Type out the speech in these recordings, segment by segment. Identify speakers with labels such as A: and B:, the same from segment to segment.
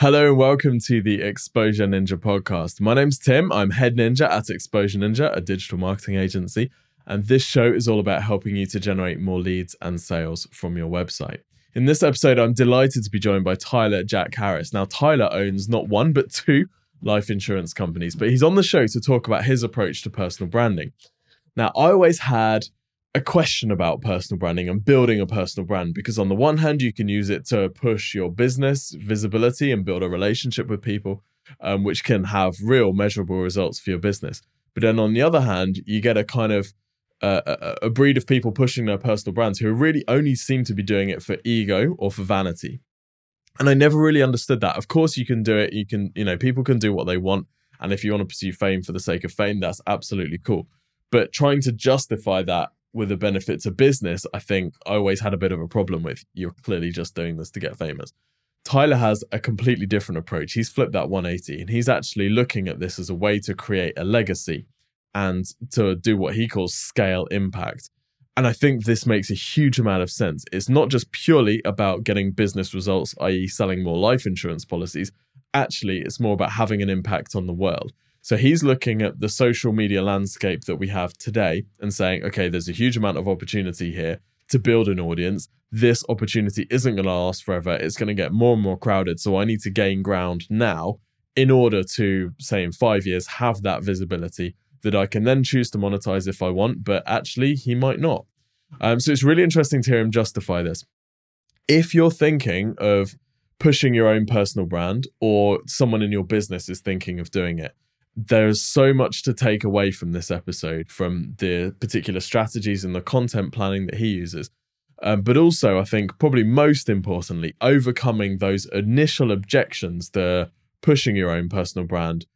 A: Hello and welcome to the Exposure Ninja podcast. My name's Tim. I'm head ninja at Exposure Ninja, a digital marketing agency. And this show is all about helping you to generate more leads and sales from your website. In this episode, I'm delighted to be joined by Tyler Jack Harris. Now, Tyler owns not one, but two life insurance companies, but he's on the show to talk about his approach to personal branding. Now, I always had a question about personal branding and building a personal brand because, on the one hand, you can use it to push your business visibility and build a relationship with people, um, which can have real measurable results for your business. But then on the other hand, you get a kind of uh, a, a breed of people pushing their personal brands who really only seem to be doing it for ego or for vanity. And I never really understood that. Of course, you can do it. You can, you know, people can do what they want. And if you want to pursue fame for the sake of fame, that's absolutely cool. But trying to justify that with a benefit to business, I think I always had a bit of a problem with. You're clearly just doing this to get famous. Tyler has a completely different approach. He's flipped that 180 and he's actually looking at this as a way to create a legacy and to do what he calls scale impact. And I think this makes a huge amount of sense. It's not just purely about getting business results, i.e., selling more life insurance policies. Actually, it's more about having an impact on the world. So he's looking at the social media landscape that we have today and saying, okay, there's a huge amount of opportunity here to build an audience. This opportunity isn't going to last forever. It's going to get more and more crowded. So I need to gain ground now in order to, say, in five years, have that visibility that I can then choose to monetize if I want. But actually, he might not. Um, so it's really interesting to hear him justify this. If you're thinking of pushing your own personal brand or someone in your business is thinking of doing it, there's so much to take away from this episode from the particular strategies and the content planning that he uses. Um, but also, I think probably most importantly, overcoming those initial objections, the pushing your own personal brand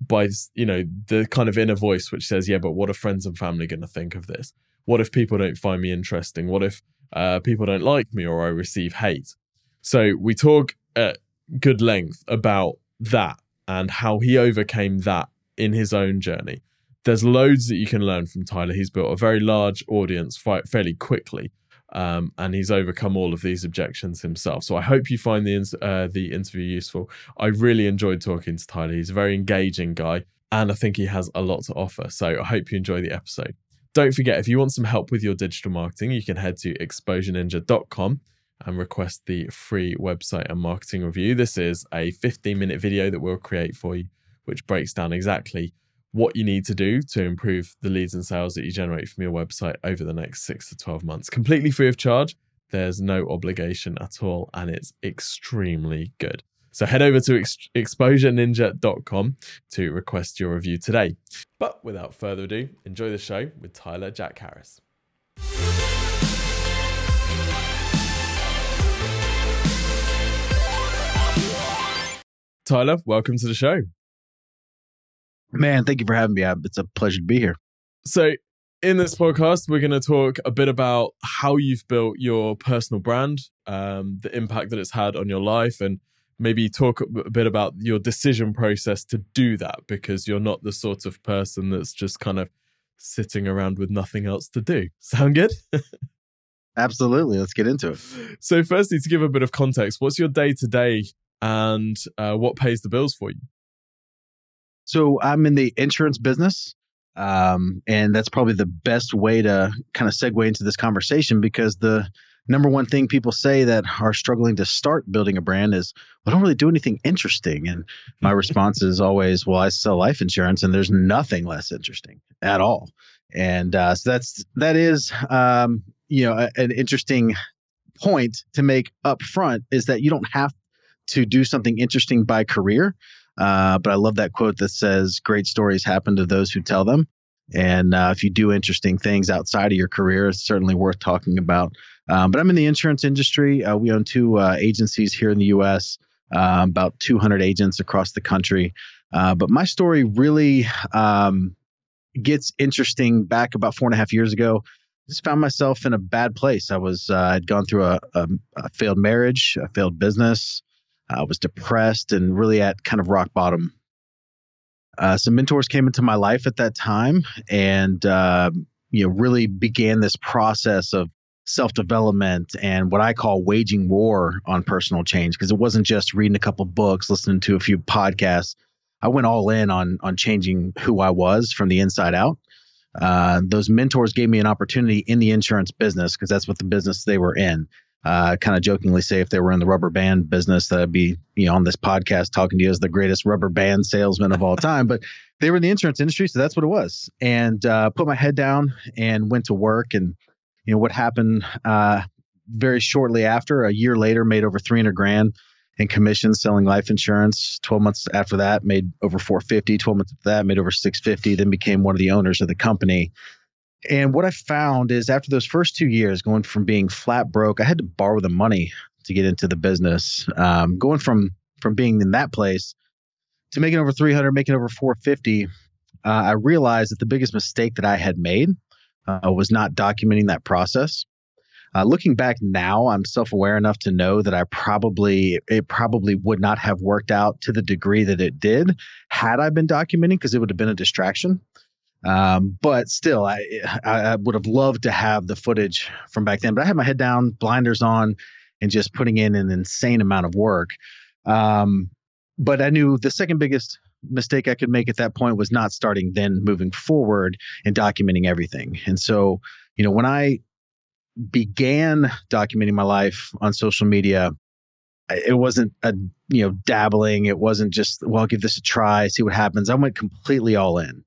A: by, you know, the kind of inner voice which says, yeah, but what are friends and family going to think of this? What if people don't find me interesting? What if uh, people don't like me or I receive hate? So we talk at good length about that and how he overcame that in his own journey. There's loads that you can learn from Tyler. He's built a very large audience fairly quickly, um, and he's overcome all of these objections himself. So I hope you find the uh, the interview useful. I really enjoyed talking to Tyler. He's a very engaging guy, and I think he has a lot to offer. So I hope you enjoy the episode. Don't forget, if you want some help with your digital marketing, you can head to exposureninja.com and request the free website and marketing review. This is a 15 minute video that we'll create for you, which breaks down exactly what you need to do to improve the leads and sales that you generate from your website over the next six to 12 months. Completely free of charge. There's no obligation at all, and it's extremely good. So head over to ex- exposureninja.com to request your review today. But without further ado, enjoy the show with Tyler Jack Harris. Tyler, welcome to the show.
B: Man, thank you for having me. It's a pleasure to be here.
A: So, in this podcast, we're going to talk a bit about how you've built your personal brand, um, the impact that it's had on your life, and maybe talk a bit about your decision process to do that because you're not the sort of person that's just kind of sitting around with nothing else to do. Sound good?
B: Absolutely. Let's get into it.
A: So, firstly, to give a bit of context, what's your day to day and uh, what pays the bills for you?
B: So I'm in the insurance business. Um, and that's probably the best way to kind of segue into this conversation because the number one thing people say that are struggling to start building a brand is, well, I don't really do anything interesting. And my response is always, well, I sell life insurance and there's nothing less interesting at all. And uh, so that's, that is, um, you know, a, an interesting point to make up front is that you don't have to do something interesting by career. Uh, but I love that quote that says, Great stories happen to those who tell them. And uh, if you do interesting things outside of your career, it's certainly worth talking about. Um, but I'm in the insurance industry. Uh, we own two uh, agencies here in the US, um, about 200 agents across the country. Uh, but my story really um, gets interesting back about four and a half years ago. I just found myself in a bad place. I was uh, I'd gone through a, a, a failed marriage, a failed business, I was depressed and really at kind of rock bottom. Uh, some mentors came into my life at that time and, uh, you know, really began this process of self development and what I call waging war on personal change because it wasn't just reading a couple books, listening to a few podcasts. I went all in on on changing who I was from the inside out. Uh, those mentors gave me an opportunity in the insurance business because that's what the business they were in. Uh, kind of jokingly say if they were in the rubber band business, that I'd be you know on this podcast talking to you as the greatest rubber band salesman of all time. But they were in the insurance industry, so that's what it was. And uh, put my head down and went to work. And you know what happened uh, very shortly after, a year later, made over 300 grand in commissions selling life insurance. 12 months after that, made over 450. 12 months after that, made over 650. Then became one of the owners of the company. And what I found is after those first two years, going from being flat broke, I had to borrow the money to get into the business. Um, going from from being in that place to making over 300, making over 450, uh, I realized that the biggest mistake that I had made uh, was not documenting that process. Uh, looking back now, I'm self-aware enough to know that I probably it probably would not have worked out to the degree that it did had I been documenting because it would have been a distraction. Um, but still, I, I would have loved to have the footage from back then. But I had my head down, blinders on, and just putting in an insane amount of work. Um, but I knew the second biggest mistake I could make at that point was not starting then moving forward and documenting everything. And so, you know, when I began documenting my life on social media, it wasn't a you know dabbling. It wasn't just well, I'll give this a try, see what happens. I went completely all in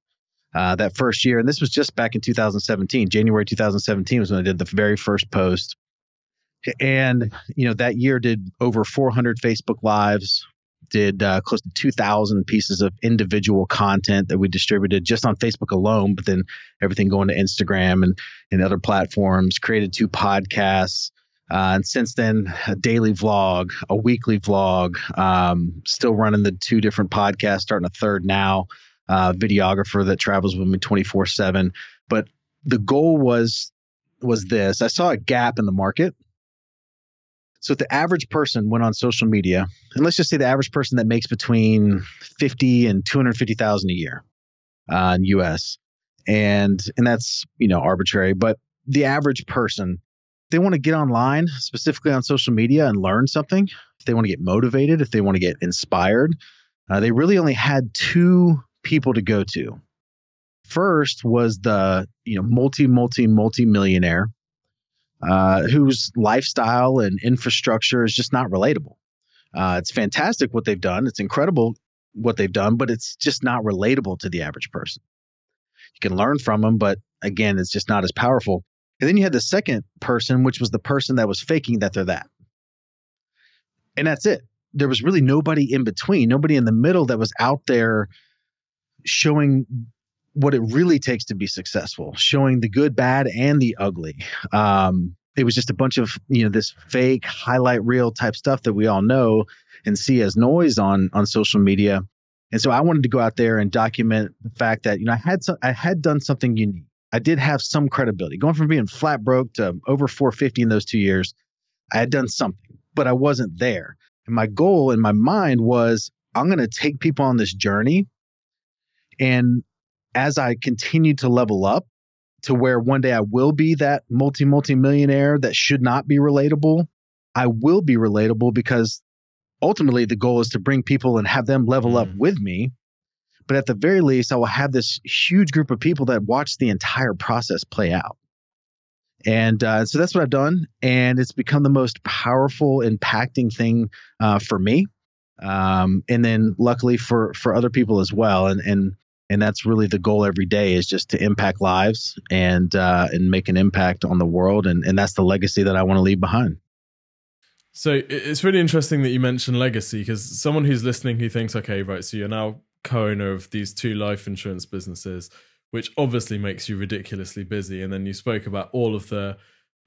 B: uh, that first year, and this was just back in 2017. January 2017 was when I did the very first post, and you know that year did over 400 Facebook lives, did uh, close to 2,000 pieces of individual content that we distributed just on Facebook alone, but then everything going to Instagram and, and other platforms, created two podcasts. Uh, and since then, a daily vlog, a weekly vlog, um, still running the two different podcasts, starting a third now, uh, videographer that travels with me 24 7. But the goal was was this I saw a gap in the market so if the average person went on social media, and let's just say the average person that makes between 50 and 250,000 a year uh, in US, and and that's you know arbitrary, but the average person, they want to get online, specifically on social media, and learn something. If they want to get motivated, if they want to get inspired, uh, they really only had two people to go to. First was the you know multi multi multi millionaire uh, whose lifestyle and infrastructure is just not relatable. Uh, it's fantastic what they've done. It's incredible what they've done, but it's just not relatable to the average person. You can learn from them, but again, it's just not as powerful. And then you had the second person, which was the person that was faking that they're that. And that's it. There was really nobody in between, nobody in the middle that was out there showing what it really takes to be successful, showing the good, bad, and the ugly. Um, it was just a bunch of you know this fake highlight reel type stuff that we all know and see as noise on on social media. And so I wanted to go out there and document the fact that you know I had some, I had done something unique. I did have some credibility. Going from being flat broke to over 450 in those two years, I had done something, but I wasn't there. And my goal in my mind was I'm going to take people on this journey and as I continue to level up to where one day I will be that multi multi millionaire that should not be relatable, I will be relatable because ultimately the goal is to bring people and have them level up with me. But at the very least, I will have this huge group of people that watch the entire process play out. And uh, so that's what I've done. And it's become the most powerful, impacting thing uh, for me. Um, and then luckily for, for other people as well. And, and and that's really the goal every day is just to impact lives and uh, and make an impact on the world and and that's the legacy that I want to leave behind.
A: So it's really interesting that you mentioned legacy because someone who's listening who thinks, okay, right, so you're now co-owner of these two life insurance businesses, which obviously makes you ridiculously busy, and then you spoke about all of the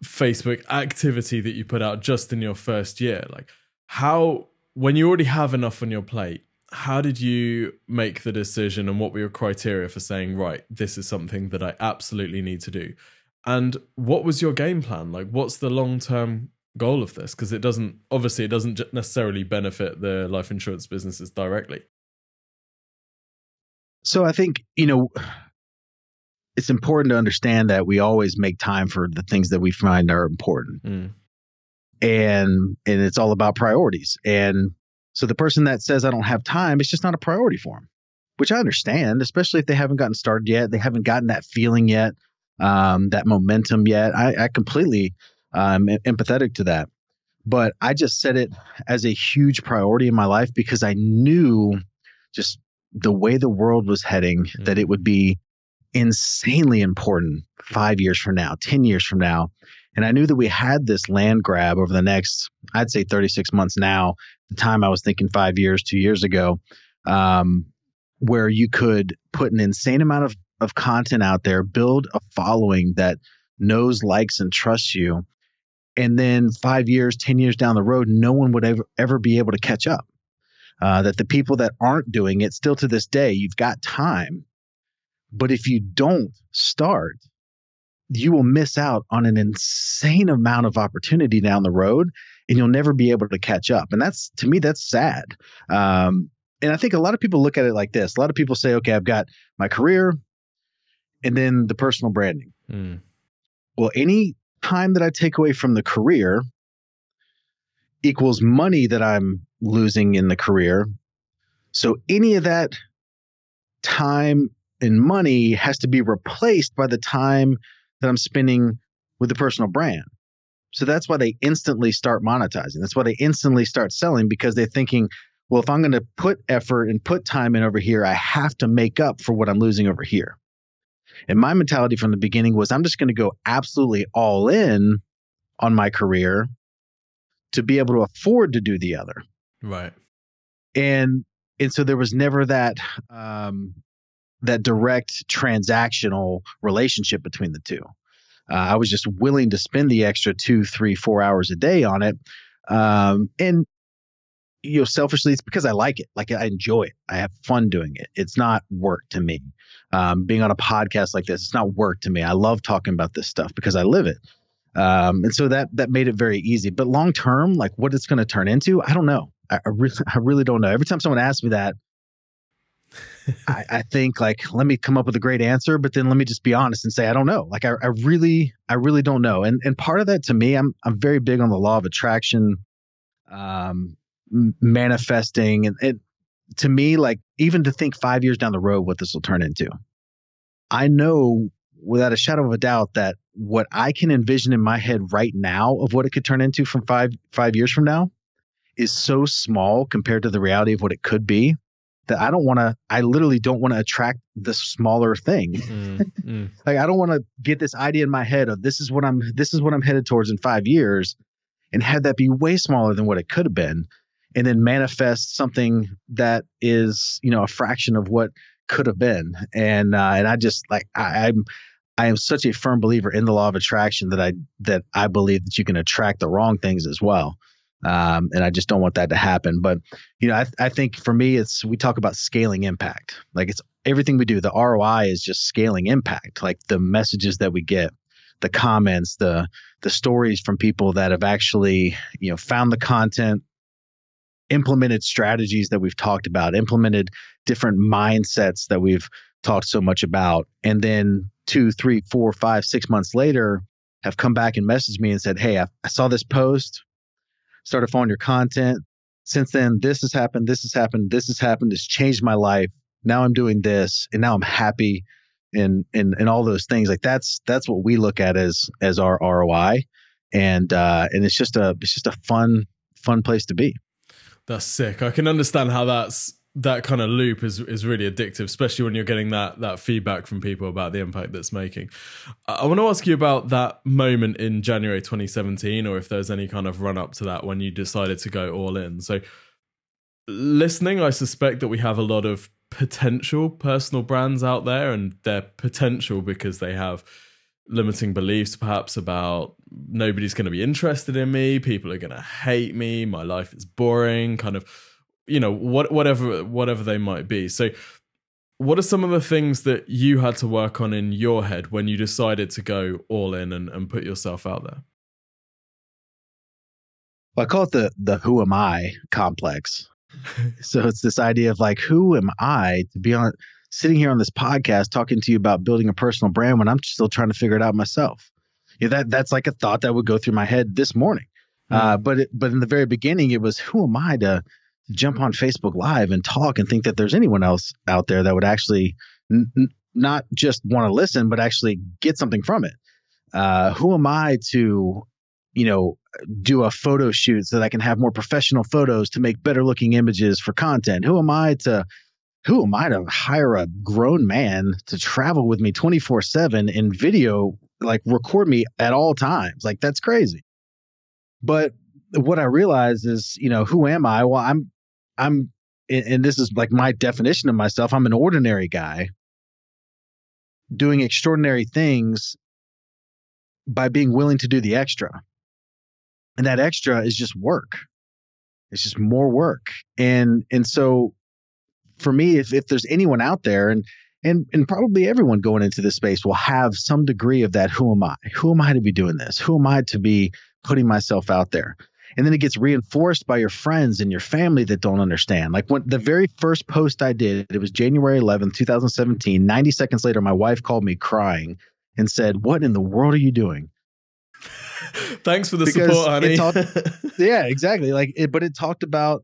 A: Facebook activity that you put out just in your first year. Like how when you already have enough on your plate, how did you make the decision and what were your criteria for saying right this is something that i absolutely need to do and what was your game plan like what's the long term goal of this because it doesn't obviously it doesn't necessarily benefit the life insurance businesses directly
B: so i think you know it's important to understand that we always make time for the things that we find are important.
A: Mm.
B: And and it's all about priorities. And so the person that says I don't have time, it's just not a priority for them, which I understand, especially if they haven't gotten started yet, they haven't gotten that feeling yet, um, that momentum yet. I, I completely um, empathetic to that. But I just set it as a huge priority in my life because I knew just the way the world was heading, mm-hmm. that it would be insanely important five years from now, 10 years from now. And I knew that we had this land grab over the next, I'd say 36 months now. The time I was thinking five years, two years ago, um, where you could put an insane amount of, of content out there, build a following that knows, likes, and trusts you. And then five years, 10 years down the road, no one would ever, ever be able to catch up. Uh, that the people that aren't doing it still to this day, you've got time. But if you don't start, you will miss out on an insane amount of opportunity down the road and you'll never be able to catch up. And that's, to me, that's sad. Um, and I think a lot of people look at it like this. A lot of people say, okay, I've got my career and then the personal branding. Mm. Well, any time that I take away from the career equals money that I'm losing in the career. So any of that time and money has to be replaced by the time that I'm spending with the personal brand. So that's why they instantly start monetizing. That's why they instantly start selling because they're thinking, well, if I'm going to put effort and put time in over here, I have to make up for what I'm losing over here. And my mentality from the beginning was I'm just going to go absolutely all in on my career to be able to afford to do the other.
A: Right.
B: And and so there was never that um, that direct transactional relationship between the two. Uh, I was just willing to spend the extra two, three, four hours a day on it. Um, and you know, selfishly, it's because I like it. Like I enjoy it. I have fun doing it. It's not work to me. Um, being on a podcast like this, it's not work to me. I love talking about this stuff because I live it. Um, and so that that made it very easy. But long term, like what it's going to turn into, I don't know. I, I, really, I really don't know. Every time someone asks me that, I, I, think like let me come up with a great answer, but then let me just be honest and say I don't know. Like I, I really, I really don't know. And and part of that to me, I'm I'm very big on the law of attraction. Um, manifesting and to me like even to think 5 years down the road what this will turn into i know without a shadow of a doubt that what i can envision in my head right now of what it could turn into from 5 5 years from now is so small compared to the reality of what it could be that I don't want to I literally don't want to attract the smaller thing. Mm, mm. like I don't want to get this idea in my head of this is what I'm this is what I'm headed towards in 5 years and have that be way smaller than what it could have been and then manifest something that is you know a fraction of what could have been and uh, and i just like I, i'm i am such a firm believer in the law of attraction that i that i believe that you can attract the wrong things as well um, and i just don't want that to happen. But you know I, I think for me it's we talk about scaling impact. Like it's everything we do. The roi is just scaling impact. Like the messages that we get the comments the the stories from people that have actually you know found the content implemented strategies that we've talked about, implemented different mindsets that we've talked so much about, and then two, three, four, five, six months later, have come back and messaged me and said, "Hey, I, I saw this post, started following your content. Since then, this has happened, this has happened, this has happened. It's changed my life. Now I'm doing this, and now I'm happy." And, and and all those things like that's that's what we look at as as our ROI and uh and it's just a it's just a fun fun place to be
A: that's sick. I can understand how that's that kind of loop is is really addictive, especially when you're getting that that feedback from people about the impact that's making. I want to ask you about that moment in January 2017, or if there's any kind of run up to that when you decided to go all in. So, listening, I suspect that we have a lot of potential personal brands out there, and they're potential because they have limiting beliefs perhaps about nobody's going to be interested in me people are going to hate me my life is boring kind of you know what whatever whatever they might be so what are some of the things that you had to work on in your head when you decided to go all in and, and put yourself out there
B: well, i call it the the who am i complex so it's this idea of like who am i to be on sitting here on this podcast talking to you about building a personal brand when I'm still trying to figure it out myself. Yeah, that that's like a thought that would go through my head this morning. Mm. Uh, but it, but in the very beginning, it was who am I to jump on Facebook Live and talk and think that there's anyone else out there that would actually n- not just want to listen, but actually get something from it. Uh, who am I to, you know, do a photo shoot so that I can have more professional photos to make better looking images for content? Who am I to who am I to hire a grown man to travel with me 24 7 in video, like record me at all times? Like, that's crazy. But what I realize is, you know, who am I? Well, I'm, I'm, and this is like my definition of myself. I'm an ordinary guy doing extraordinary things by being willing to do the extra. And that extra is just work. It's just more work. And and so for me, if, if there's anyone out there and and and probably everyone going into this space will have some degree of that who am I? Who am I to be doing this? Who am I to be putting myself out there? And then it gets reinforced by your friends and your family that don't understand. Like when the very first post I did, it was January 11th, 2017. 90 seconds later, my wife called me crying and said, What in the world are you doing?
A: Thanks for the because support, honey.
B: Talked, yeah, exactly. Like, it, but it talked about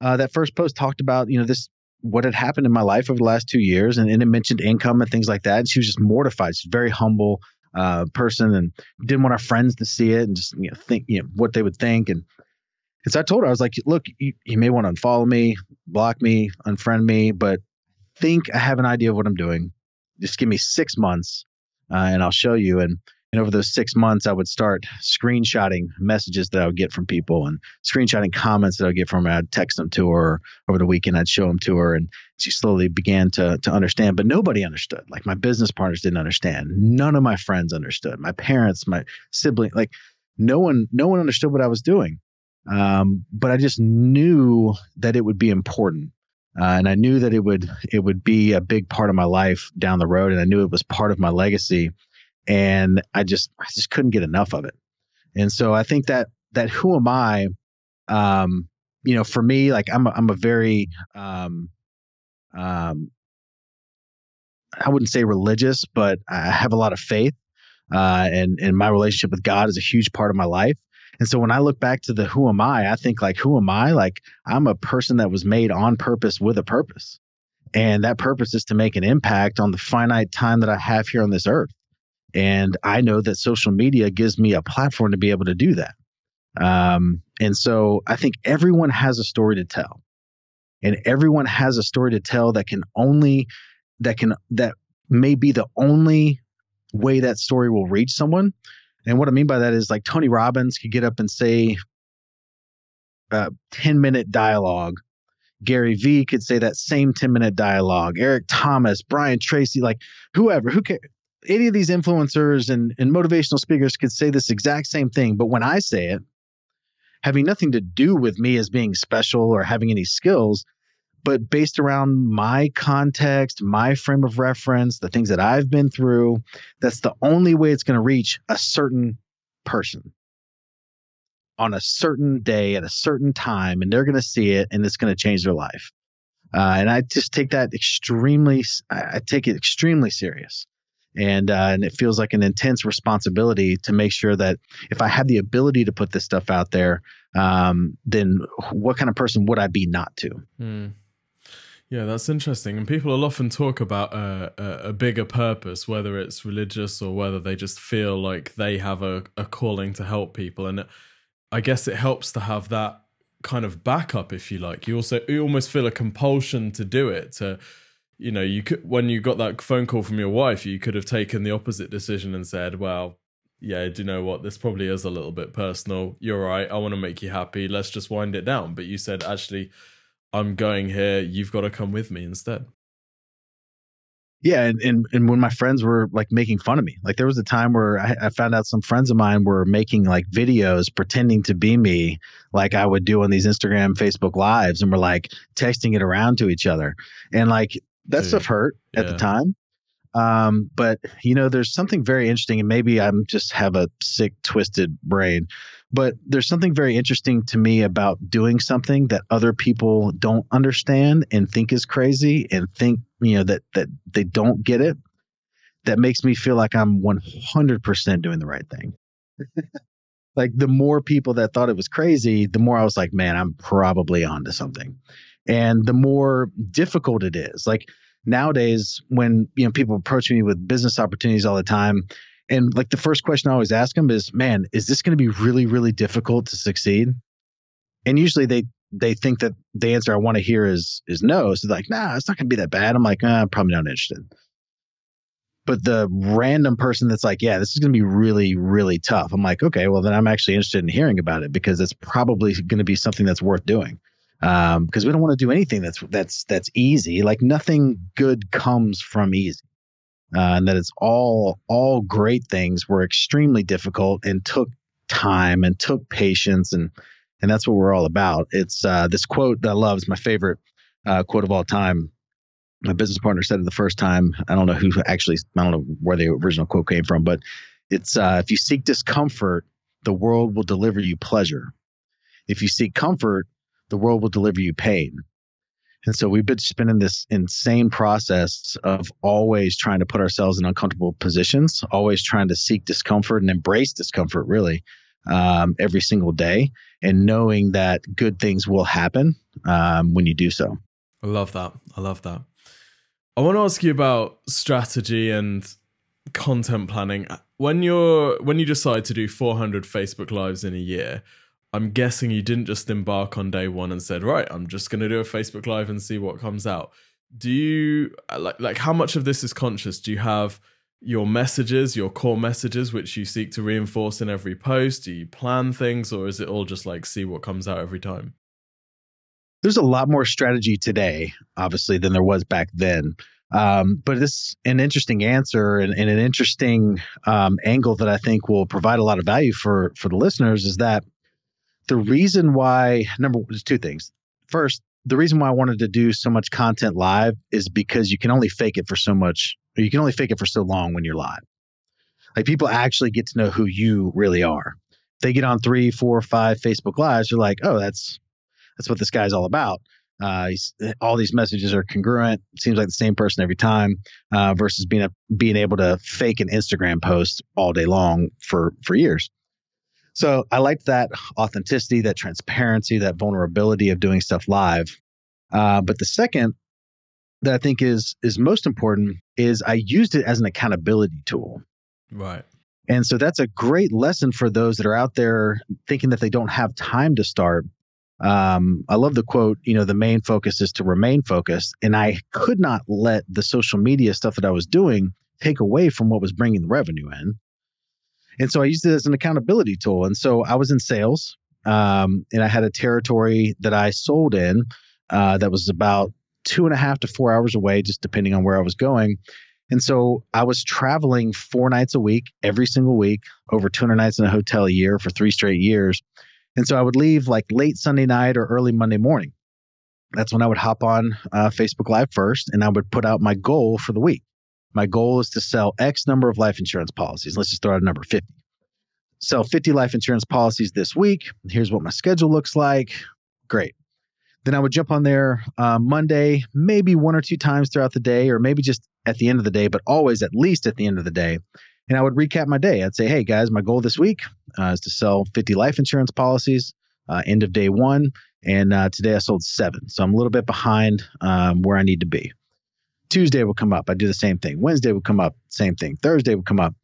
B: uh, that first post talked about you know this what had happened in my life over the last two years, and, and it mentioned income and things like that. And she was just mortified. She's very humble uh, person, and didn't want our friends to see it and just you know think you know what they would think. And so I told her I was like, look, you, you may want to unfollow me, block me, unfriend me, but think I have an idea of what I'm doing. Just give me six months, uh, and I'll show you. And and over those six months, I would start screenshotting messages that I would get from people and screenshotting comments that I would get from her. I'd text them to her over the weekend. I'd show them to her, and she slowly began to to understand. But nobody understood. Like my business partners didn't understand. None of my friends understood. My parents, my sibling, like no one, no one understood what I was doing. Um, but I just knew that it would be important. Uh, and I knew that it would it would be a big part of my life down the road, and I knew it was part of my legacy and I just I just couldn't get enough of it. And so I think that that who am I? Um, you know, for me, like I'm a, I'm a very um, um, I wouldn't say religious, but I have a lot of faith, uh, and and my relationship with God is a huge part of my life. And so when I look back to the who am I, I think like who am I? Like I'm a person that was made on purpose with a purpose. And that purpose is to make an impact on the finite time that I have here on this earth. And I know that social media gives me a platform to be able to do that. Um, and so I think everyone has a story to tell. And everyone has a story to tell that can only, that can, that may be the only way that story will reach someone. And what I mean by that is like Tony Robbins could get up and say a 10 minute dialogue. Gary Vee could say that same 10 minute dialogue. Eric Thomas, Brian Tracy, like whoever, who cares? Any of these influencers and, and motivational speakers could say this exact same thing. But when I say it, having nothing to do with me as being special or having any skills, but based around my context, my frame of reference, the things that I've been through, that's the only way it's going to reach a certain person on a certain day at a certain time, and they're going to see it and it's going to change their life. Uh, and I just take that extremely, I take it extremely serious and uh, and it feels like an intense responsibility to make sure that if I have the ability to put this stuff out there, um, then what kind of person would I be not to?
A: Mm. Yeah, that's interesting. And people will often talk about a, a, a, bigger purpose, whether it's religious or whether they just feel like they have a, a calling to help people. And I guess it helps to have that kind of backup, if you like. You also you almost feel a compulsion to do it to you know, you could when you got that phone call from your wife, you could have taken the opposite decision and said, "Well, yeah, do you know what? This probably is a little bit personal. You're right. I want to make you happy. Let's just wind it down." But you said, "Actually, I'm going here. You've got to come with me instead."
B: Yeah, and, and and when my friends were like making fun of me, like there was a time where I, I, found out some friends of mine were making like videos pretending to be me, like I would do on these Instagram, Facebook lives, and we're like texting it around to each other, and like that Dude, stuff hurt at the time. Um, but you know, there's something very interesting, and maybe I'm just have a sick, twisted brain. But there's something very interesting to me about doing something that other people don't understand and think is crazy and think, you know, that that they don't get it. That makes me feel like I'm 100% doing the right thing. like the more people that thought it was crazy, the more I was like, man, I'm probably onto something. And the more difficult it is. Like nowadays when, you know, people approach me with business opportunities all the time, and like the first question I always ask them is, "Man, is this going to be really, really difficult to succeed?" And usually they they think that the answer I want to hear is is no. So like, nah, it's not going to be that bad. I'm like, ah, I'm probably not interested. But the random person that's like, yeah, this is going to be really, really tough. I'm like, okay, well then I'm actually interested in hearing about it because it's probably going to be something that's worth doing. Um, because we don't want to do anything that's that's that's easy. Like nothing good comes from easy uh, and that it's all all great things were extremely difficult and took time and took patience and and that's what we're all about. It's uh, this quote that I love is my favorite uh, quote of all time. My business partner said it the first time. I don't know who actually. I don't know where the original quote came from, but it's uh, if you seek discomfort, the world will deliver you pleasure. If you seek comfort, the world will deliver you pain. And so we've been spending this insane process of always trying to put ourselves in uncomfortable positions, always trying to seek discomfort and embrace discomfort really um, every single day, and knowing that good things will happen um, when you do so.
A: I love that. I love that. I want to ask you about strategy and content planning. When you're when you decide to do 400 Facebook lives in a year, I'm guessing you didn't just embark on day one and said, right, I'm just going to do a Facebook Live and see what comes out. Do you like like how much of this is conscious? Do you have your messages, your core messages, which you seek to reinforce in every post? Do you plan things, or is it all just like see what comes out every time?
B: There's a lot more strategy today, obviously, than there was back then. Um, but it's an interesting answer and, and an interesting um, angle that I think will provide a lot of value for for the listeners is that the reason why number is two things. First, the reason why I wanted to do so much content live is because you can only fake it for so much, you can only fake it for so long when you're live. Like people actually get to know who you really are. They get on three, four, five Facebook lives. You're like, oh, that's that's what this guy's all about. Uh, all these messages are congruent. Seems like the same person every time. Uh, versus being a, being able to fake an Instagram post all day long for for years. So I liked that authenticity, that transparency, that vulnerability of doing stuff live. Uh, but the second that I think is is most important is I used it as an accountability tool.
A: Right.
B: And so that's a great lesson for those that are out there thinking that they don't have time to start. Um, I love the quote, you know, the main focus is to remain focused. And I could not let the social media stuff that I was doing take away from what was bringing the revenue in. And so I used it as an accountability tool. And so I was in sales um, and I had a territory that I sold in uh, that was about two and a half to four hours away, just depending on where I was going. And so I was traveling four nights a week, every single week, over 200 nights in a hotel a year for three straight years. And so I would leave like late Sunday night or early Monday morning. That's when I would hop on uh, Facebook Live first and I would put out my goal for the week. My goal is to sell X number of life insurance policies. Let's just throw out a number 50. Sell 50 life insurance policies this week. Here's what my schedule looks like. Great. Then I would jump on there uh, Monday, maybe one or two times throughout the day, or maybe just at the end of the day, but always at least at the end of the day. And I would recap my day. I'd say, hey, guys, my goal this week uh, is to sell 50 life insurance policies, uh, end of day one. And uh, today I sold seven. So I'm a little bit behind um, where I need to be. Tuesday would come up. I'd do the same thing. Wednesday would come up, same thing. Thursday would come up.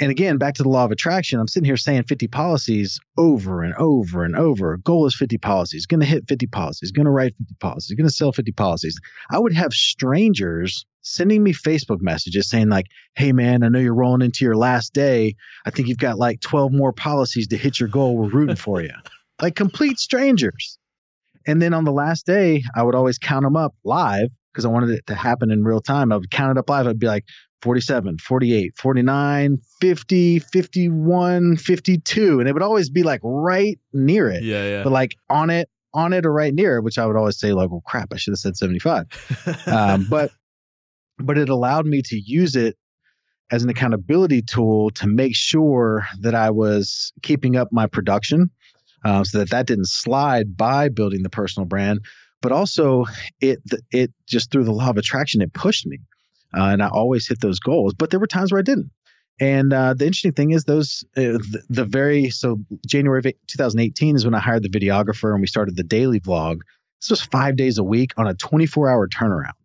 B: And again, back to the law of attraction, I'm sitting here saying 50 policies over and over and over. Goal is 50 policies, going to hit 50 policies, going to write 50 policies, going to sell 50 policies. I would have strangers sending me Facebook messages saying, like, hey, man, I know you're rolling into your last day. I think you've got like 12 more policies to hit your goal. We're rooting for you. like complete strangers. And then on the last day, I would always count them up live because I wanted it to happen in real time. I would count it up live. I'd be like 47, 48, 49, 50, 51, 52. And it would always be like right near it.
A: Yeah, yeah.
B: But like on it, on it or right near it, which I would always say, like, well, crap, I should have said 75. um, but but it allowed me to use it as an accountability tool to make sure that I was keeping up my production uh, so that that didn't slide by building the personal brand. But also, it it just through the law of attraction, it pushed me, uh, and I always hit those goals. But there were times where I didn't. And uh, the interesting thing is, those uh, the, the, very so January of 2018 is when I hired the videographer and we started the daily vlog. This was five days a week on a 24 hour turnaround.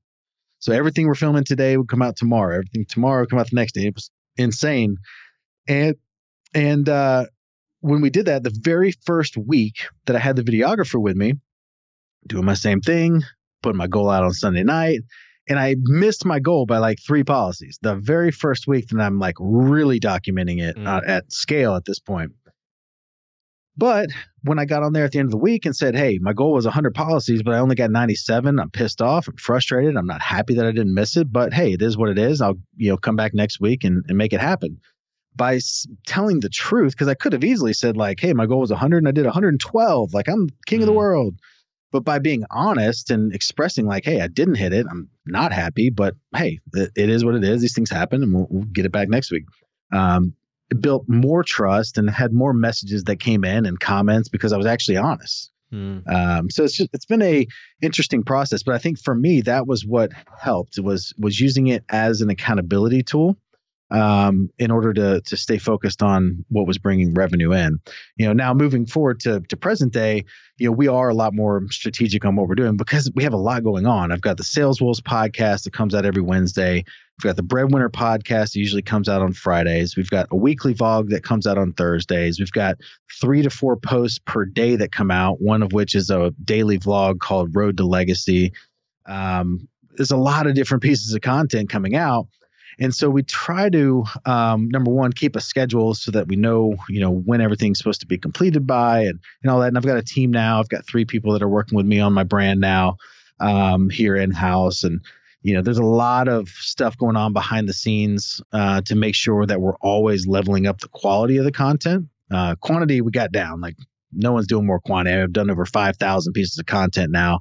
B: So everything we're filming today would come out tomorrow. Everything tomorrow would come out the next day. It was insane. And and uh, when we did that, the very first week that I had the videographer with me, doing my same thing, putting my goal out on Sunday night, and I missed my goal by like three policies. The very first week that I'm like really documenting it mm. uh, at scale at this point. But when I got on there at the end of the week and said, "Hey, my goal was 100 policies, but I only got 97," I'm pissed off. I'm frustrated. I'm not happy that I didn't miss it. But hey, it is what it is. I'll you know come back next week and, and make it happen by s- telling the truth because I could have easily said like, "Hey, my goal was 100 and I did 112. Like I'm king mm. of the mm. world." But by being honest and expressing like, "Hey, I didn't hit it. I'm not happy, but hey, it, it is what it is. These things happen, and we'll, we'll get it back next week." Um, it built more trust and had more messages that came in and comments because I was actually honest. Mm. Um, so it's just it's been a interesting process, but I think for me that was what helped was was using it as an accountability tool um, in order to to stay focused on what was bringing revenue in. You know, now moving forward to to present day, you know, we are a lot more strategic on what we're doing because we have a lot going on. I've got the Sales Wolves podcast that comes out every Wednesday. We've got the Breadwinner podcast that usually comes out on Fridays. We've got a weekly vlog that comes out on Thursdays. We've got three to four posts per day that come out, one of which is a daily vlog called Road to Legacy. Um, there's a lot of different pieces of content coming out and so we try to um, number one keep a schedule so that we know you know when everything's supposed to be completed by and, and all that. And I've got a team now. I've got three people that are working with me on my brand now um, here in house and you know there's a lot of stuff going on behind the scenes uh, to make sure that we're always leveling up the quality of the content. Uh, quantity we got down. Like no one's doing more quantity. I've done over 5000 pieces of content now.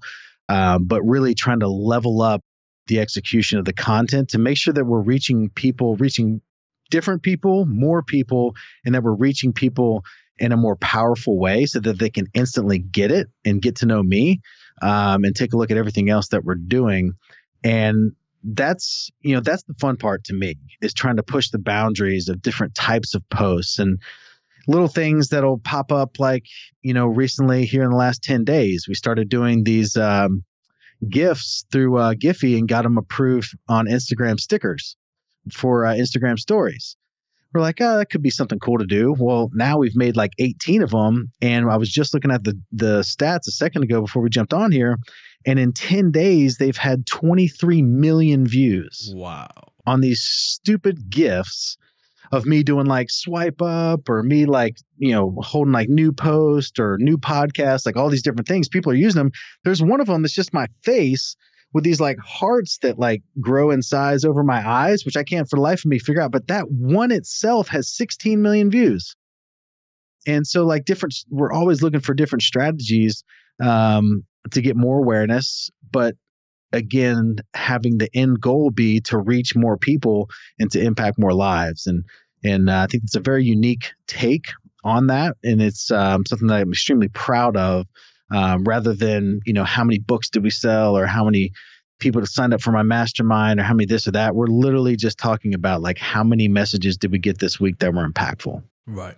B: Um, but really trying to level up the execution of the content to make sure that we're reaching people, reaching different people, more people, and that we're reaching people in a more powerful way so that they can instantly get it and get to know me um, and take a look at everything else that we're doing. And that's you know that's the fun part to me is trying to push the boundaries of different types of posts and little things that'll pop up like you know recently here in the last 10 days we started doing these um, gifts through uh, Giphy and got them approved on Instagram stickers for uh, Instagram stories. We're like, oh, that could be something cool to do. Well, now we've made like 18 of them, and I was just looking at the the stats a second ago before we jumped on here, and in 10 days they've had 23 million views.
A: Wow!
B: On these stupid gifts of me doing like swipe up or me like you know holding like new post or new podcast like all these different things. People are using them there's one of them that's just my face with these like hearts that like grow in size over my eyes which i can't for the life of me figure out but that one itself has 16 million views. And so like different we're always looking for different strategies um, to get more awareness but again having the end goal be to reach more people and to impact more lives. And and uh, i think it's a very unique take on that. And it's um, something that i'm extremely proud of um, rather than you know how many books did we sell or how many people signed up for my mastermind or how many this or that. We're literally just talking about like how many messages did we get this week that were impactful.
A: Right.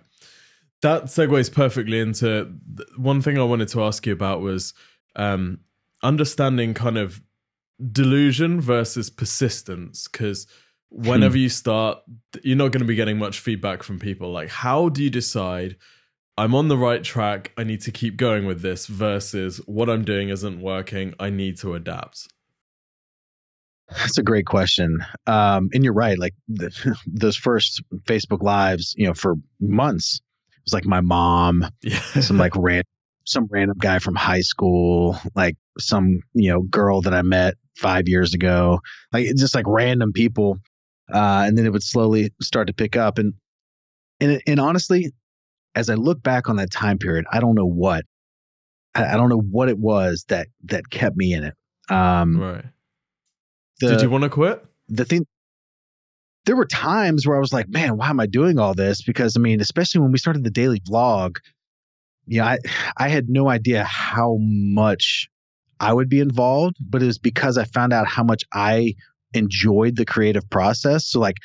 A: That segues perfectly into one thing i wanted to ask you about was um, understanding kind of delusion versus persistence because whenever hmm. you start you're not going to be getting much feedback from people like how do you decide i'm on the right track i need to keep going with this versus what i'm doing isn't working i need to adapt
B: that's a great question um, and you're right like the, those first facebook lives you know for months it was like my mom yeah. some like random some random guy from high school, like some, you know, girl that I met five years ago, like just like random people. Uh, and then it would slowly start to pick up. And, and, and honestly, as I look back on that time period, I don't know what, I, I don't know what it was that, that kept me in it. Um,
A: right. The, Did you want to quit?
B: the thing there were times where I was like, man, why am I doing all this? Because I mean, especially when we started the daily vlog, yeah, you know, I I had no idea how much I would be involved, but it was because I found out how much I enjoyed the creative process. So like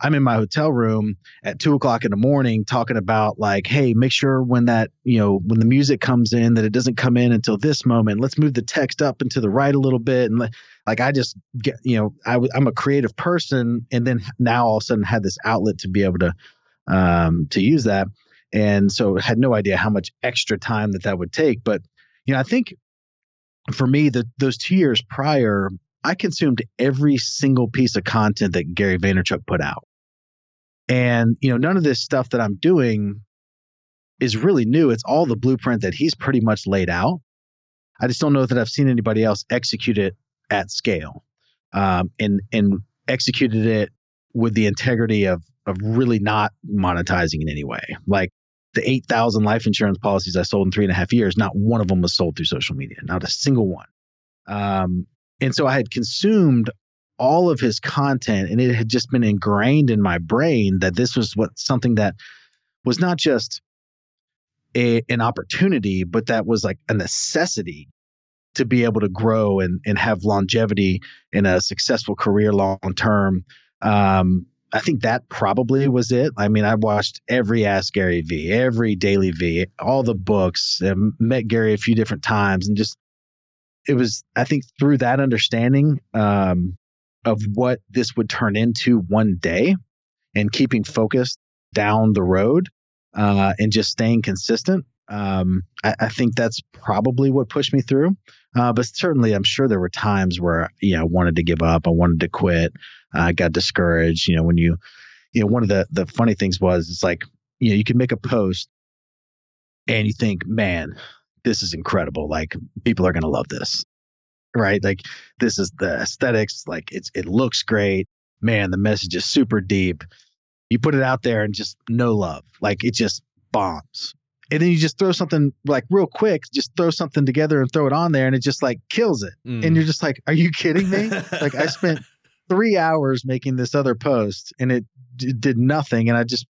B: I'm in my hotel room at two o'clock in the morning talking about like, hey, make sure when that, you know, when the music comes in that it doesn't come in until this moment. Let's move the text up and to the right a little bit. And like, I just get, you know, I, I'm a creative person. And then now all of a sudden had this outlet to be able to, um, to use that. And so had no idea how much extra time that that would take. But, you know, I think for me, the, those two years prior, I consumed every single piece of content that Gary Vaynerchuk put out. And, you know, none of this stuff that I'm doing is really new. It's all the blueprint that he's pretty much laid out. I just don't know that I've seen anybody else execute it at scale um, and, and executed it with the integrity of, of really not monetizing in any way. Like the 8,000 life insurance policies I sold in three and a half years, not one of them was sold through social media, not a single one. Um, and so I had consumed all of his content and it had just been ingrained in my brain that this was what something that was not just a, an opportunity, but that was like a necessity to be able to grow and, and have longevity in a successful career long term. Um, I think that probably was it. I mean, I watched every Ask Gary Vee, every DailyVee, all the books, and met Gary a few different times, and just it was I think through that understanding um, of what this would turn into one day, and keeping focused down the road, uh, and just staying consistent. Um, I, I, think that's probably what pushed me through. Uh, but certainly, I'm sure there were times where you know I wanted to give up, I wanted to quit, I got discouraged. You know, when you, you know, one of the the funny things was it's like you know you can make a post, and you think, man, this is incredible. Like people are to love this. Right. Like this is the aesthetics. Like it's, it looks great. Man, the message is super deep. You put it out there and just no love. Like it just bombs. And then you just throw something like real quick, just throw something together and throw it on there and it just like kills it. Mm. And you're just like, are you kidding me? like I spent three hours making this other post and it did nothing. And I just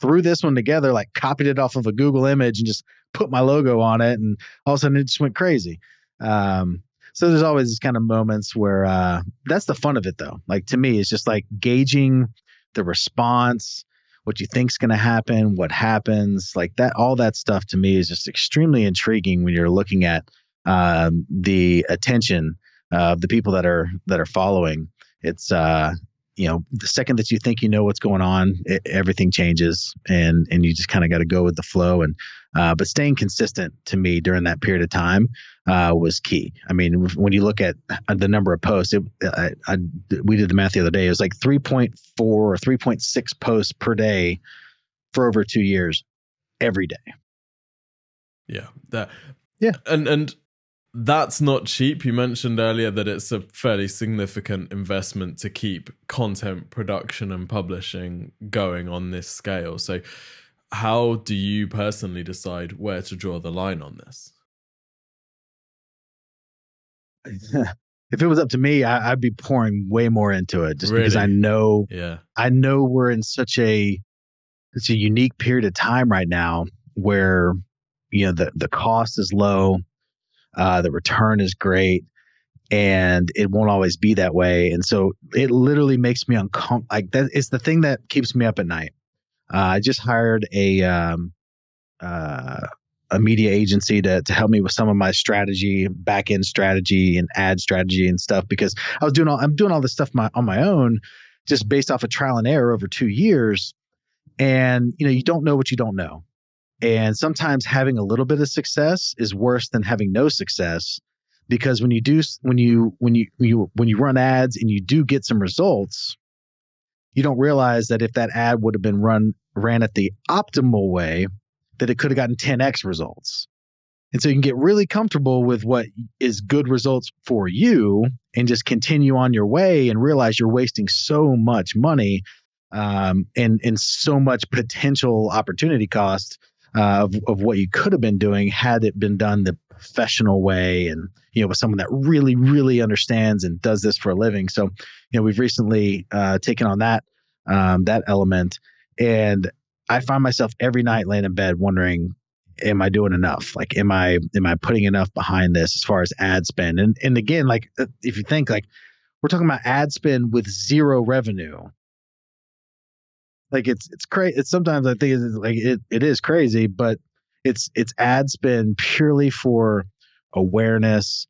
B: threw this one together, like copied it off of a Google image and just put my logo on it, and all of a sudden it just went crazy. Um, so there's always this kind of moments where uh, that's the fun of it, though. Like to me, it's just like gauging the response, what you think's going to happen, what happens, like that. All that stuff to me is just extremely intriguing when you're looking at um, the attention of the people that are that are following. It's uh, you know the second that you think you know what's going on it, everything changes and and you just kind of got to go with the flow and uh, but staying consistent to me during that period of time uh, was key. I mean when you look at the number of posts it, I, I, we did the math the other day it was like 3.4 or 3.6 posts per day for over two years every day.
A: Yeah that
B: yeah.
A: and and that's not cheap. You mentioned earlier that it's a fairly significant investment to keep content production and publishing going on this scale. So, how do you personally decide where to draw the line on this?
B: if it was up to me, I, would be pouring way more into it just really? because I know,
A: yeah,
B: I know we're in such a it's a unique period of time right now where you know the the cost is low uh, the return is great, and it won't always be that way. And so it literally makes me uncomfortable. Like it's the thing that keeps me up at night. Uh, I just hired a um, uh, a media agency to to help me with some of my strategy, back end strategy, and ad strategy and stuff because I was doing all I'm doing all this stuff my, on my own, just based off of trial and error over two years. And you know, you don't know what you don't know. And sometimes having a little bit of success is worse than having no success because when you do when you when you, you when you run ads and you do get some results, you don't realize that if that ad would have been run ran at the optimal way, that it could have gotten 10x results. And so you can get really comfortable with what is good results for you and just continue on your way and realize you're wasting so much money um, and, and so much potential opportunity cost uh, of, of what you could have been doing had it been done the professional way and you know with someone that really really understands and does this for a living. So you know we've recently uh, taken on that um, that element. And i find myself every night laying in bed wondering am i doing enough? Like am i am i putting enough behind this as far as ad spend? And and again like uh, if you think like we're talking about ad spend with zero revenue like it's it's crazy it's sometimes i think it's like it, it is crazy but it's it's ad spend purely for awareness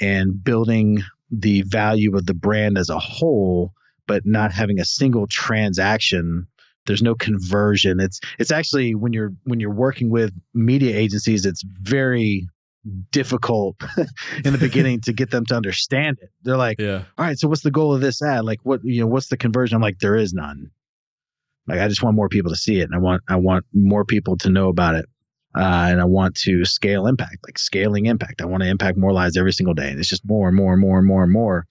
B: and building the value of the brand as a whole but not having a single transaction. There's no conversion. It's it's actually when you're when you're working with media agencies it's very difficult in the beginning to get them to understand it. They're like
A: Yeah.
B: all right so what's the goal of this ad? Like what you know what's the conversion? I'm like there is none like i just want more people to see it and i want i want more people to know about it uh, and i want to scale impact like scaling impact. I want to impact more lives every single day and it's just more and more and more and more and more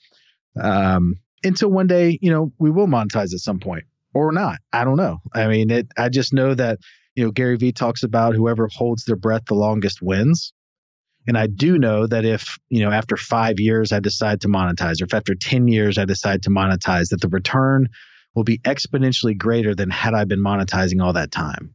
B: um, until one day you know we will monetize at some point or not. I don't know. I mean it i just know that you know gary vee talks about whoever holds their breath the longest wins and I do know that if, you know, after five years I decide to monetize, or if after 10 years I decide to monetize, that the return will be exponentially greater than had I been monetizing all that time.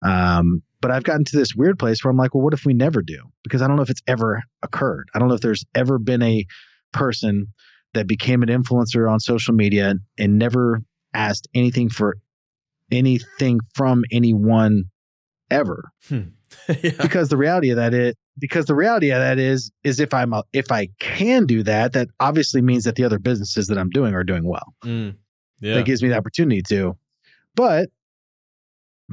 B: Um, but I've gotten to this weird place where I'm like, well, what if we never do? Because I don't know if it's ever occurred. I don't know if there's ever been a person that became an influencer on social media and never asked anything for anything from anyone ever
A: yeah.
B: because the reality of that is because the reality of that is is if I'm a, if I can do that, that obviously means that the other businesses that I'm doing are doing well.
A: Mm. Yeah.
B: That gives me the opportunity to. But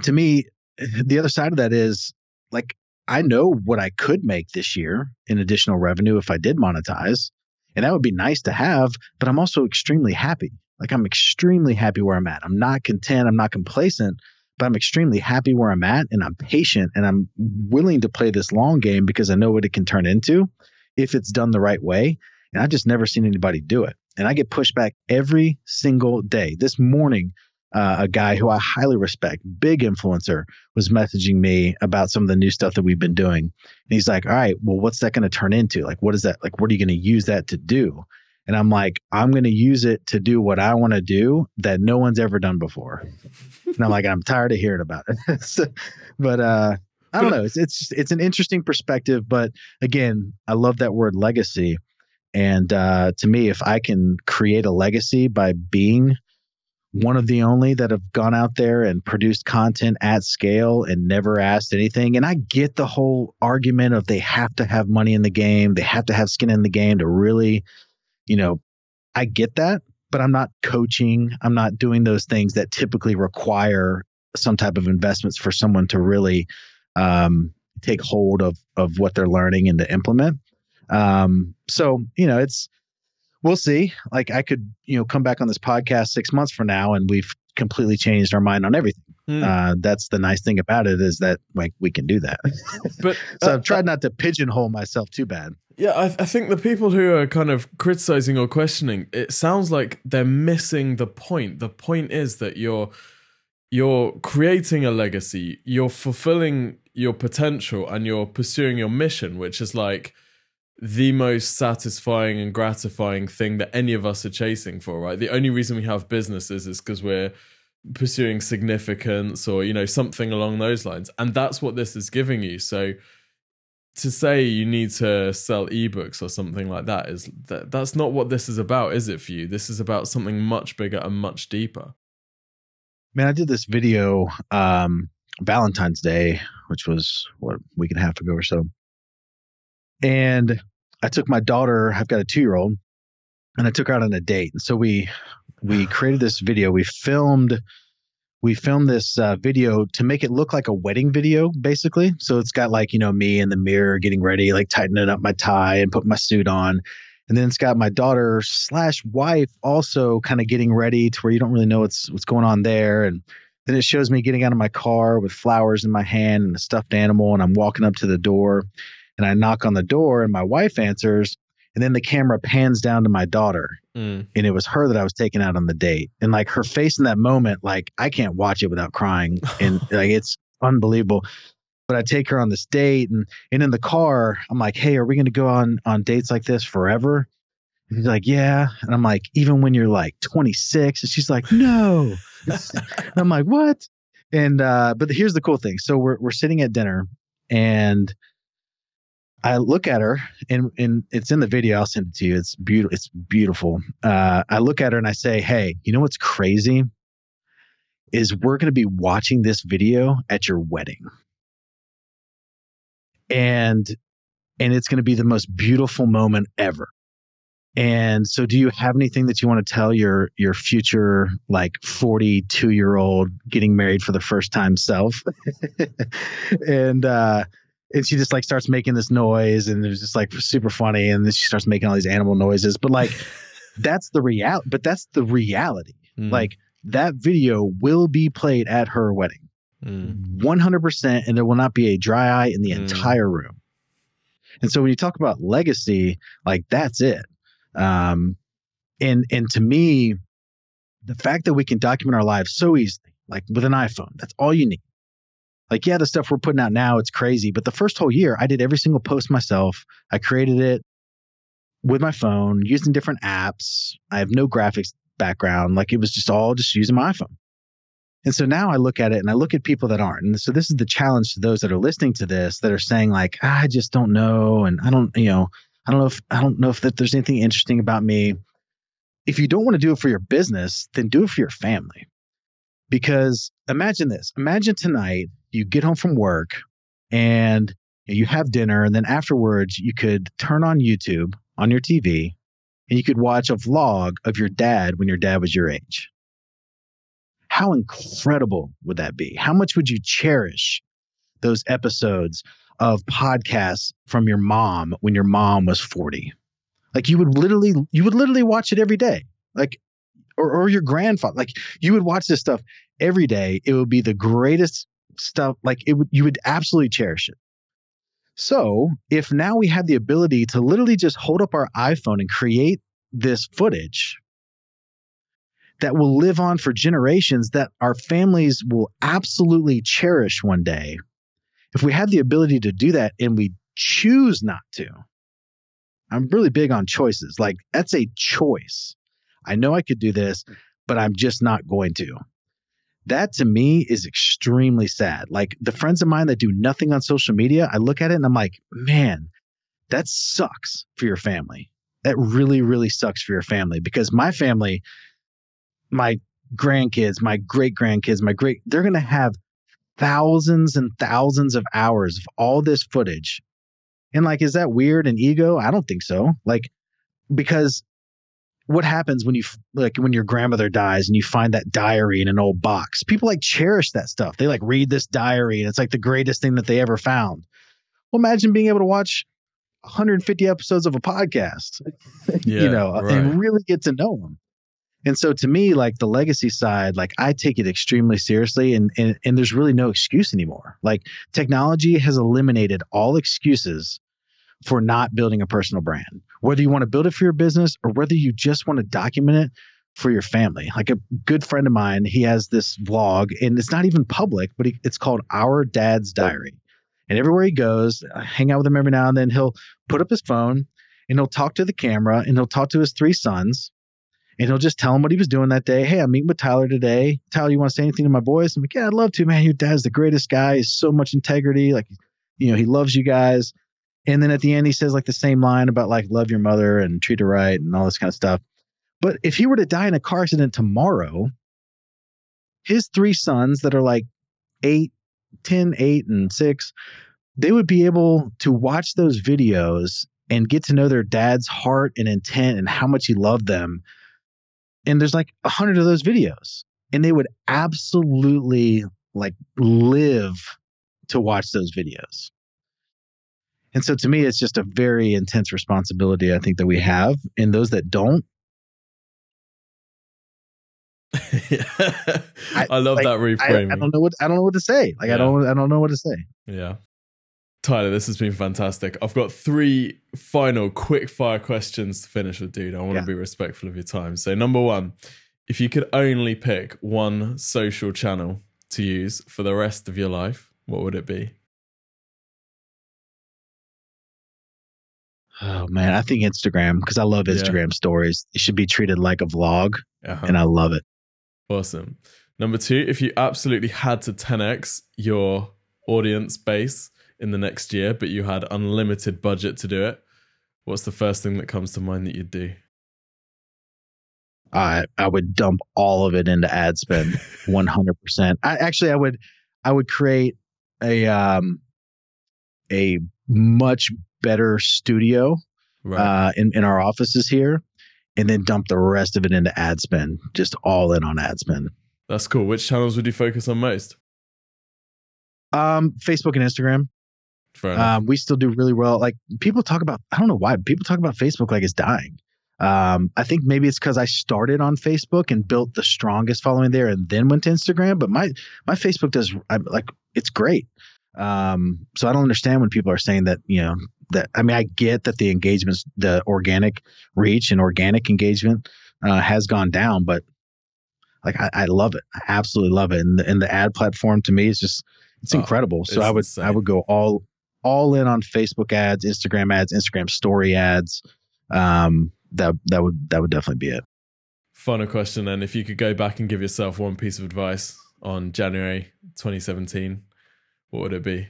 B: to me, the other side of that is like I know what I could make this year in additional revenue if I did monetize, and that would be nice to have. But I'm also extremely happy. Like I'm extremely happy where I'm at. I'm not content. I'm not complacent but I'm extremely happy where I'm at and I'm patient and I'm willing to play this long game because I know what it can turn into if it's done the right way. And I've just never seen anybody do it. And I get pushed back every single day. This morning, uh, a guy who I highly respect, big influencer, was messaging me about some of the new stuff that we've been doing. And he's like, All right, well, what's that going to turn into? Like, what is that? Like, what are you going to use that to do? And I'm like, I'm going to use it to do what I want to do that no one's ever done before. and I'm like, I'm tired of hearing about it. so, but uh, I don't know. It's it's it's an interesting perspective, but again, I love that word legacy. And uh, to me, if I can create a legacy by being one of the only that have gone out there and produced content at scale and never asked anything. And I get the whole argument of they have to have money in the game, they have to have skin in the game to really you know, I get that, but I'm not coaching. I'm not doing those things that typically require some type of investments for someone to really um, take hold of of what they're learning and to implement. Um, so you know, it's we'll see. Like I could you know come back on this podcast six months from now, and we've completely changed our mind on everything.
A: Mm.
B: Uh, that's the nice thing about it is that like we can do that.
A: But
B: so
A: uh,
B: I've tried not to pigeonhole myself too bad.
A: Yeah, I, I think the people who are kind of criticizing or questioning, it sounds like they're missing the point. The point is that you're you're creating a legacy, you're fulfilling your potential, and you're pursuing your mission, which is like the most satisfying and gratifying thing that any of us are chasing for, right? The only reason we have businesses is because we're pursuing significance or you know something along those lines and that's what this is giving you so to say you need to sell ebooks or something like that is that that's not what this is about is it for you this is about something much bigger and much deeper
B: Man, I did this video um Valentine's Day, which was what a week and a half ago or so. And I took my daughter, I've got a two year old, and I took her out on a date. And so we we created this video. We filmed we filmed this uh, video to make it look like a wedding video, basically. So it's got like, you know, me in the mirror getting ready, like tightening up my tie and putting my suit on. And then it's got my daughter slash wife also kind of getting ready to where you don't really know what's what's going on there. And then it shows me getting out of my car with flowers in my hand and a stuffed animal, and I'm walking up to the door and I knock on the door and my wife answers. And then the camera pans down to my daughter
A: Mm.
B: and it was her that I was taking out on the date. And like her face in that moment, like I can't watch it without crying. And like it's unbelievable. but I take her on this date and and in the car, I'm like, hey, are we gonna go on on dates like this forever? And he's like, yeah. And I'm like, even when you're like 26, and she's like, no. I'm like, what? And uh, but here's the cool thing. So we're we're sitting at dinner and I look at her and and it's in the video. I'll send it to you. It's beautiful. It's beautiful. Uh, I look at her and I say, "Hey, you know what's crazy? Is we're going to be watching this video at your wedding, and and it's going to be the most beautiful moment ever." And so, do you have anything that you want to tell your your future like 42 year old getting married for the first time self? and uh, and she just like starts making this noise and it's just like super funny and then she starts making all these animal noises but like that's the real but that's the reality mm. like that video will be played at her wedding mm. 100% and there will not be a dry eye in the mm. entire room and so when you talk about legacy like that's it um and and to me the fact that we can document our lives so easily like with an iphone that's all you need like, yeah, the stuff we're putting out now, it's crazy. But the first whole year, I did every single post myself. I created it with my phone, using different apps. I have no graphics background. Like, it was just all just using my iPhone. And so now I look at it and I look at people that aren't. And so this is the challenge to those that are listening to this that are saying, like, ah, I just don't know. And I don't, you know, I don't know if I don't know if that there's anything interesting about me. If you don't want to do it for your business, then do it for your family. Because imagine this. Imagine tonight you get home from work and you have dinner and then afterwards you could turn on YouTube on your TV and you could watch a vlog of your dad when your dad was your age. How incredible would that be? How much would you cherish those episodes of podcasts from your mom when your mom was 40? Like you would literally you would literally watch it every day. Like or, or your grandfather. Like you would watch this stuff every day. It would be the greatest stuff like it would you would absolutely cherish it. So, if now we have the ability to literally just hold up our iPhone and create this footage that will live on for generations that our families will absolutely cherish one day. If we have the ability to do that and we choose not to, I'm really big on choices. Like, that's a choice. I know I could do this, but I'm just not going to that to me is extremely sad. Like the friends of mine that do nothing on social media, I look at it and I'm like, man, that sucks for your family. That really, really sucks for your family because my family, my grandkids, my great grandkids, my great, they're going to have thousands and thousands of hours of all this footage. And like, is that weird and ego? I don't think so. Like, because what happens when you like when your grandmother dies and you find that diary in an old box? People like cherish that stuff. They like read this diary and it's like the greatest thing that they ever found. Well imagine being able to watch 150 episodes of a podcast yeah, you know uh, right. and really get to know them and so to me like the legacy side like i take it extremely seriously and, and and there's really no excuse anymore. Like technology has eliminated all excuses for not building a personal brand, whether you want to build it for your business or whether you just want to document it for your family. Like a good friend of mine, he has this vlog and it's not even public, but he, it's called Our Dad's Diary. And everywhere he goes, I hang out with him every now and then, he'll put up his phone and he'll talk to the camera and he'll talk to his three sons and he'll just tell them what he was doing that day. Hey, I'm meeting with Tyler today. Tyler, you want to say anything to my boys? I'm like, yeah, I'd love to, man. Your dad's the greatest guy. He's so much integrity. Like, you know, he loves you guys. And then at the end, he says like the same line about like love your mother and treat her right and all this kind of stuff. But if he were to die in a car accident tomorrow, his three sons that are like eight, 10, 8, and 6, they would be able to watch those videos and get to know their dad's heart and intent and how much he loved them. And there's like a hundred of those videos. And they would absolutely like live to watch those videos. And so to me, it's just a very intense responsibility, I think, that we have. And those that don't,
A: I, I, love like, that reframing.
B: I, I, don't know what I don't know what to say. Like yeah. I don't I don't know what to say.
A: Yeah. Tyler, this has been fantastic. I've got three final quick fire questions to finish with, dude. I want yeah. to be respectful of your time. So number one, if you could only pick one social channel to use for the rest of your life, what would it be?
B: Oh man, I think Instagram because I love Instagram yeah. stories. It should be treated like a vlog, uh-huh. and I love it.
A: Awesome. Number two, if you absolutely had to 10x your audience base in the next year, but you had unlimited budget to do it, what's the first thing that comes to mind that you'd do?
B: I I would dump all of it into ad spend, one hundred percent. I actually I would I would create a um a much better studio right. uh, in in our offices here, and then dump the rest of it into ad spend, just all in on ad spend.
A: That's cool. Which channels would you focus on most?
B: Um, Facebook and Instagram. Um, we still do really well. Like people talk about, I don't know why people talk about Facebook like it's dying. Um, I think maybe it's because I started on Facebook and built the strongest following there, and then went to Instagram. But my my Facebook does I'm, like it's great. Um, so I don't understand when people are saying that you know that. I mean, I get that the engagements, the organic reach and organic engagement uh, has gone down, but like I, I, love it. I absolutely love it. And the, and the ad platform to me is just it's oh, incredible. So I would insane. I would go all all in on Facebook ads, Instagram ads, Instagram story ads. Um, that that would that would definitely be it.
A: Final question then. If you could go back and give yourself one piece of advice on January 2017, what would it be?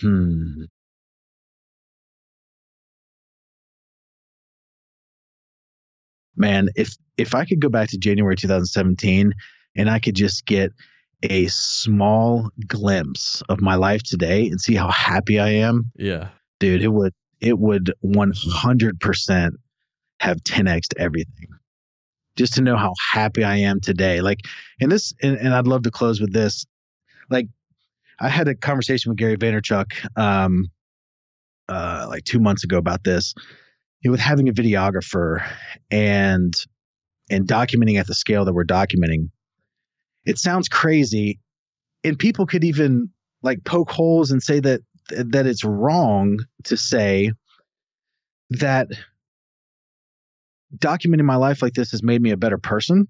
B: Hmm. Man, if if I could go back to January 2017 and I could just get a small glimpse of my life today and see how happy I am,
A: yeah,
B: dude, it would it would 100% have 10x everything. Just to know how happy I am today. Like, and this, and, and I'd love to close with this. Like, I had a conversation with Gary Vaynerchuk, um, uh, like two months ago about this. With having a videographer and and documenting at the scale that we're documenting, it sounds crazy and people could even like poke holes and say that that it's wrong to say that documenting my life like this has made me a better person.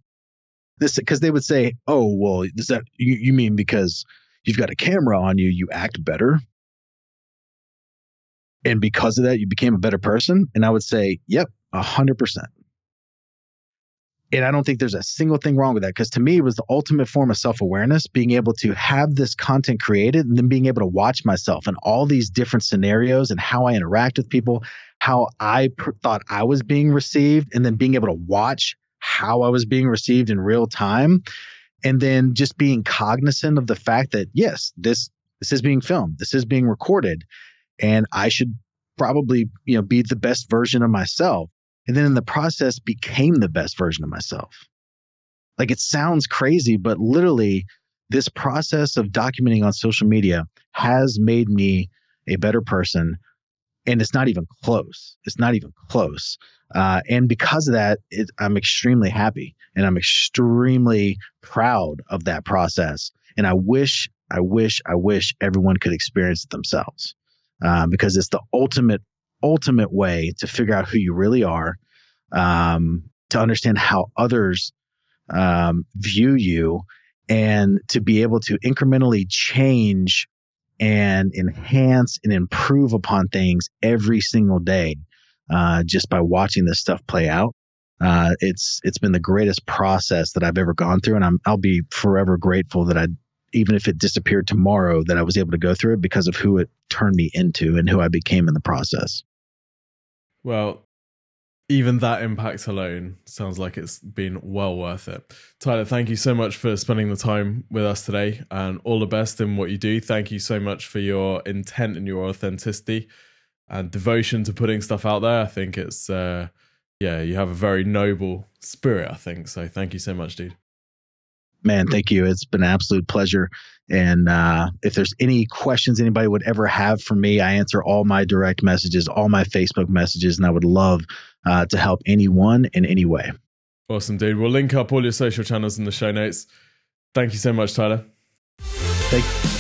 B: This because they would say oh well is that you, you mean because you've got a camera on you you act better? And because of that you became a better person? And i would say yep a hundred percent and I don't think there's a single thing wrong with that because to me it was the ultimate form of self-awareness being able to have this content created and then being able to watch myself and all these different scenarios and how I interact with people how I pr- thought I was being received and then being able to watch how I was being received in real time. And then just being cognizant of the fact that yes this this is being filmed this is being recorded and I should probably you know be the best version of myself and then in the process became the best version of myself. Like it sounds crazy, but literally, this process of documenting on social media has made me a better person. And it's not even close. It's not even close. Uh, and because of that, it, I'm extremely happy and I'm extremely proud of that process. And I wish, I wish, I wish everyone could experience it themselves uh, because it's the ultimate ultimate way to figure out who you really are, um, to understand how others um, view you, and to be able to incrementally change and enhance and improve upon things every single day uh, just by watching this stuff play out. Uh, it's it's been the greatest process that I've ever gone through, and I'm I'll be forever grateful that I even if it disappeared tomorrow that I was able to go through it because of who it turned me into and who I became in the process.
A: Well, even that impact alone sounds like it's been well worth it. Tyler, thank you so much for spending the time with us today and all the best in what you do. Thank you so much for your intent and your authenticity and devotion to putting stuff out there. I think it's, uh, yeah, you have a very noble spirit, I think. So thank you so much, dude.
B: Man, thank you. It's been an absolute pleasure. And uh, if there's any questions anybody would ever have for me, I answer all my direct messages, all my Facebook messages, and I would love uh, to help anyone in any way.
A: Awesome, dude. We'll link up all your social channels in the show notes. Thank you so much, Tyler.
B: Thank you.